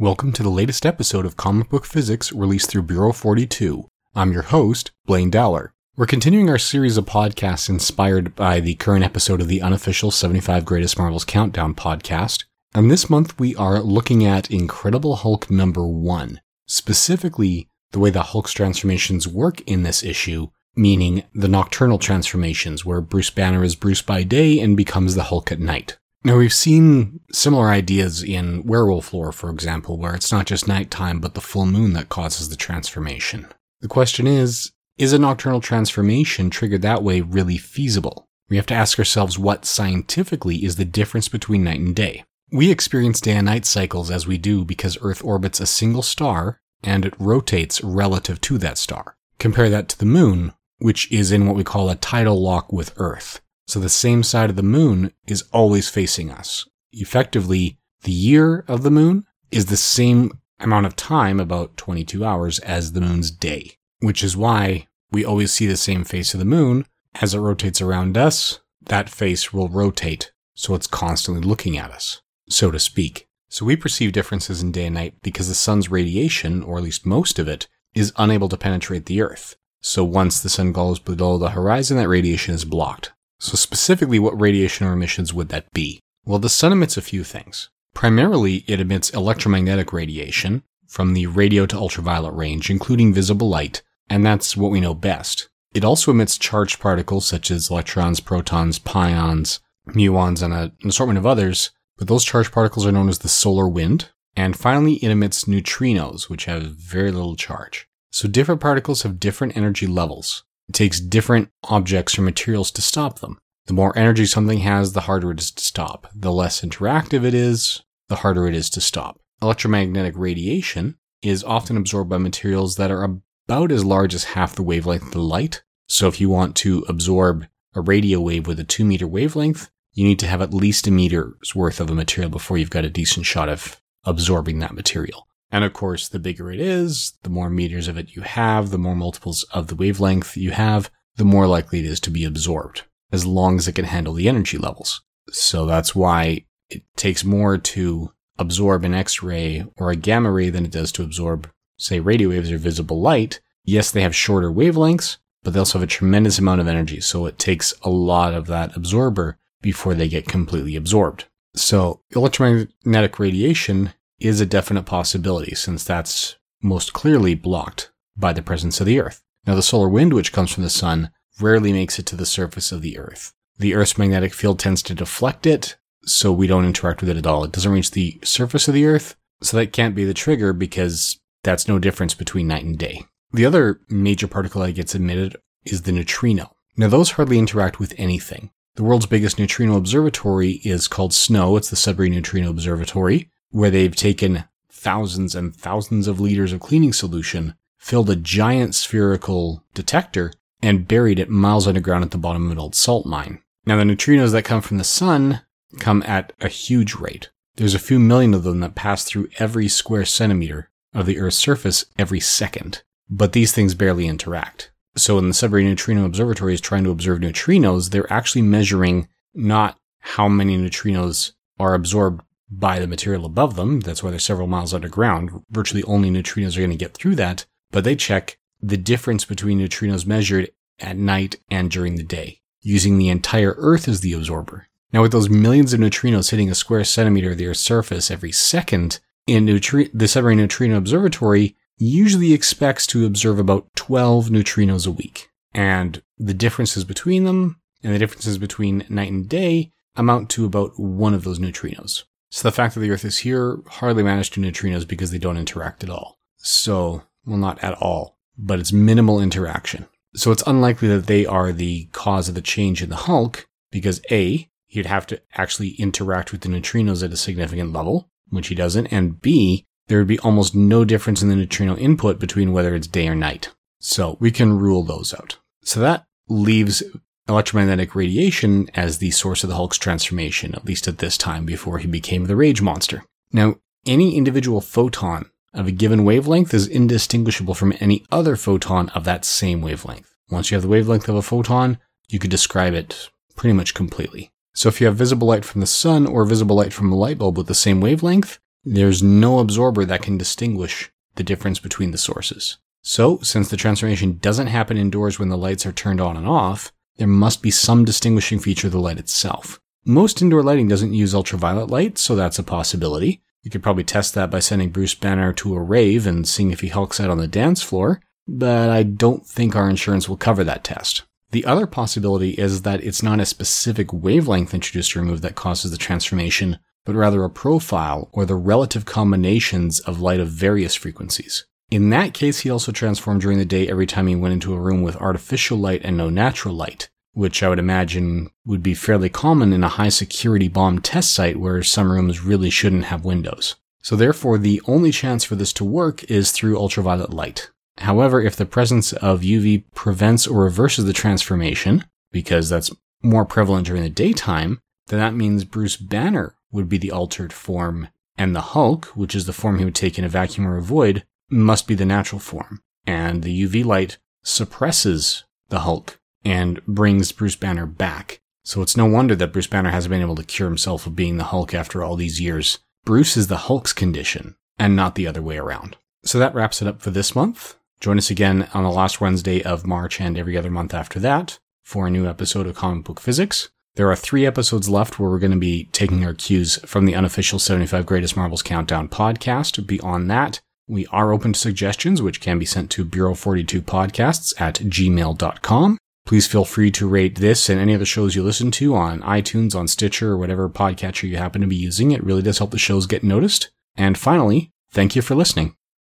Welcome to the latest episode of Comic Book Physics released through Bureau 42. I'm your host, Blaine Dowler. We're continuing our series of podcasts inspired by the current episode of the unofficial 75 Greatest Marvels Countdown podcast. And this month we are looking at Incredible Hulk number one, specifically the way the Hulk's transformations work in this issue, meaning the nocturnal transformations where Bruce Banner is Bruce by day and becomes the Hulk at night. Now we've seen similar ideas in werewolf lore, for example, where it's not just nighttime, but the full moon that causes the transformation. The question is, is a nocturnal transformation triggered that way really feasible? We have to ask ourselves what scientifically is the difference between night and day. We experience day and night cycles as we do because Earth orbits a single star and it rotates relative to that star. Compare that to the moon, which is in what we call a tidal lock with Earth. So the same side of the moon is always facing us. Effectively, the year of the moon is the same amount of time, about 22 hours, as the moon's day, which is why we always see the same face of the moon. As it rotates around us, that face will rotate, so it's constantly looking at us, so to speak. So we perceive differences in day and night because the sun's radiation, or at least most of it, is unable to penetrate the earth. So once the sun goes below the horizon, that radiation is blocked. So specifically, what radiation or emissions would that be? Well, the sun emits a few things. Primarily, it emits electromagnetic radiation from the radio to ultraviolet range, including visible light, and that's what we know best. It also emits charged particles such as electrons, protons, pions, muons, and an assortment of others, but those charged particles are known as the solar wind. And finally, it emits neutrinos, which have very little charge. So different particles have different energy levels. It takes different objects or materials to stop them. The more energy something has, the harder it is to stop. The less interactive it is, the harder it is to stop. Electromagnetic radiation is often absorbed by materials that are about as large as half the wavelength of the light. So if you want to absorb a radio wave with a two meter wavelength, you need to have at least a meter's worth of a material before you've got a decent shot of absorbing that material. And of course, the bigger it is, the more meters of it you have, the more multiples of the wavelength you have, the more likely it is to be absorbed, as long as it can handle the energy levels. So that's why it takes more to absorb an X-ray or a gamma ray than it does to absorb, say, radio waves or visible light. Yes, they have shorter wavelengths, but they also have a tremendous amount of energy. So it takes a lot of that absorber before they get completely absorbed. So electromagnetic radiation is a definite possibility since that's most clearly blocked by the presence of the Earth. Now, the solar wind, which comes from the sun, rarely makes it to the surface of the Earth. The Earth's magnetic field tends to deflect it, so we don't interact with it at all. It doesn't reach the surface of the Earth, so that can't be the trigger because that's no difference between night and day. The other major particle that gets emitted is the neutrino. Now, those hardly interact with anything. The world's biggest neutrino observatory is called SNO. It's the Sudbury Neutrino Observatory where they've taken thousands and thousands of liters of cleaning solution, filled a giant spherical detector, and buried it miles underground at the bottom of an old salt mine. Now, the neutrinos that come from the sun come at a huge rate. There's a few million of them that pass through every square centimeter of the Earth's surface every second. But these things barely interact. So when the Sudbury Neutrino Observatory is trying to observe neutrinos, they're actually measuring not how many neutrinos are absorbed by the material above them. That's why they're several miles underground. Virtually only neutrinos are going to get through that, but they check the difference between neutrinos measured at night and during the day, using the entire Earth as the absorber. Now, with those millions of neutrinos hitting a square centimeter of the Earth's surface every second, in neutri- the Sudbury Neutrino Observatory usually expects to observe about 12 neutrinos a week. And the differences between them and the differences between night and day amount to about one of those neutrinos. So the fact that the Earth is here hardly matters to neutrinos because they don't interact at all. So, well, not at all, but it's minimal interaction. So it's unlikely that they are the cause of the change in the Hulk because A, he'd have to actually interact with the neutrinos at a significant level, which he doesn't, and B, there would be almost no difference in the neutrino input between whether it's day or night. So we can rule those out. So that leaves electromagnetic radiation as the source of the Hulk's transformation, at least at this time before he became the Rage Monster. Now, any individual photon of a given wavelength is indistinguishable from any other photon of that same wavelength. Once you have the wavelength of a photon, you could describe it pretty much completely. So if you have visible light from the sun or visible light from a light bulb with the same wavelength, there's no absorber that can distinguish the difference between the sources. So, since the transformation doesn't happen indoors when the lights are turned on and off, there must be some distinguishing feature of the light itself. Most indoor lighting doesn't use ultraviolet light, so that's a possibility. You could probably test that by sending Bruce Banner to a rave and seeing if he hulks out on the dance floor, but I don't think our insurance will cover that test. The other possibility is that it's not a specific wavelength introduced or removed that causes the transformation, but rather a profile or the relative combinations of light of various frequencies. In that case, he also transformed during the day every time he went into a room with artificial light and no natural light, which I would imagine would be fairly common in a high security bomb test site where some rooms really shouldn't have windows. So therefore, the only chance for this to work is through ultraviolet light. However, if the presence of UV prevents or reverses the transformation, because that's more prevalent during the daytime, then that means Bruce Banner would be the altered form, and the Hulk, which is the form he would take in a vacuum or a void, must be the natural form. And the UV light suppresses the Hulk and brings Bruce Banner back. So it's no wonder that Bruce Banner hasn't been able to cure himself of being the Hulk after all these years. Bruce is the Hulk's condition, and not the other way around. So that wraps it up for this month. Join us again on the last Wednesday of March and every other month after that for a new episode of Comic Book Physics. There are three episodes left where we're going to be taking our cues from the unofficial 75 Greatest Marvels Countdown podcast. Beyond that, we are open to suggestions, which can be sent to Bureau42podcasts at gmail.com. Please feel free to rate this and any other shows you listen to on iTunes, on Stitcher, or whatever podcatcher you happen to be using. It really does help the shows get noticed. And finally, thank you for listening.